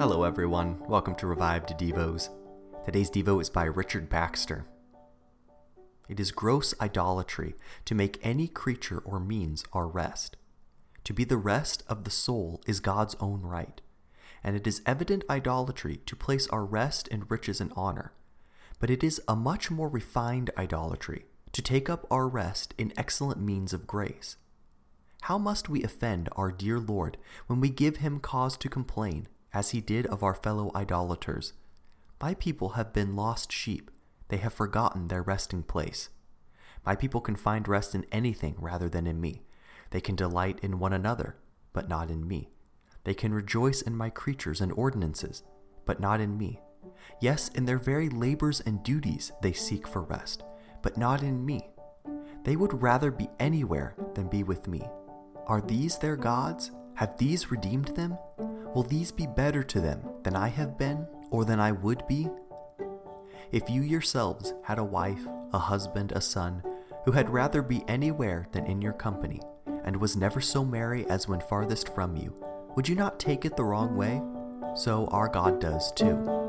Hello, everyone. Welcome to Revived Devos. Today's Devo is by Richard Baxter. It is gross idolatry to make any creature or means our rest. To be the rest of the soul is God's own right, and it is evident idolatry to place our rest in riches and honor. But it is a much more refined idolatry to take up our rest in excellent means of grace. How must we offend our dear Lord when we give him cause to complain as he did of our fellow idolaters. My people have been lost sheep, they have forgotten their resting place. My people can find rest in anything rather than in me. They can delight in one another, but not in me. They can rejoice in my creatures and ordinances, but not in me. Yes, in their very labors and duties they seek for rest, but not in me. They would rather be anywhere than be with me. Are these their gods? Have these redeemed them? Will these be better to them than I have been, or than I would be? If you yourselves had a wife, a husband, a son, who had rather be anywhere than in your company, and was never so merry as when farthest from you, would you not take it the wrong way? So our God does too.